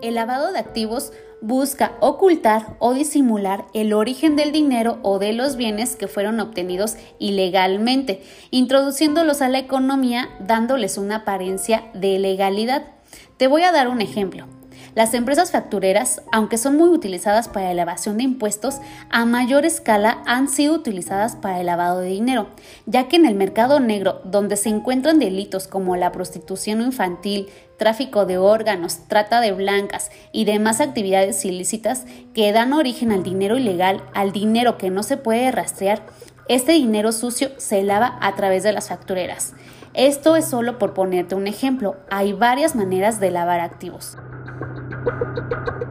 El lavado de activos busca ocultar o disimular el origen del dinero o de los bienes que fueron obtenidos ilegalmente, introduciéndolos a la economía dándoles una apariencia de legalidad. Te voy a dar un ejemplo. Las empresas factureras, aunque son muy utilizadas para la evasión de impuestos, a mayor escala han sido utilizadas para el lavado de dinero, ya que en el mercado negro, donde se encuentran delitos como la prostitución infantil, tráfico de órganos, trata de blancas y demás actividades ilícitas que dan origen al dinero ilegal, al dinero que no se puede rastrear, este dinero sucio se lava a través de las factureras. Esto es solo por ponerte un ejemplo, hay varias maneras de lavar activos. Thank you.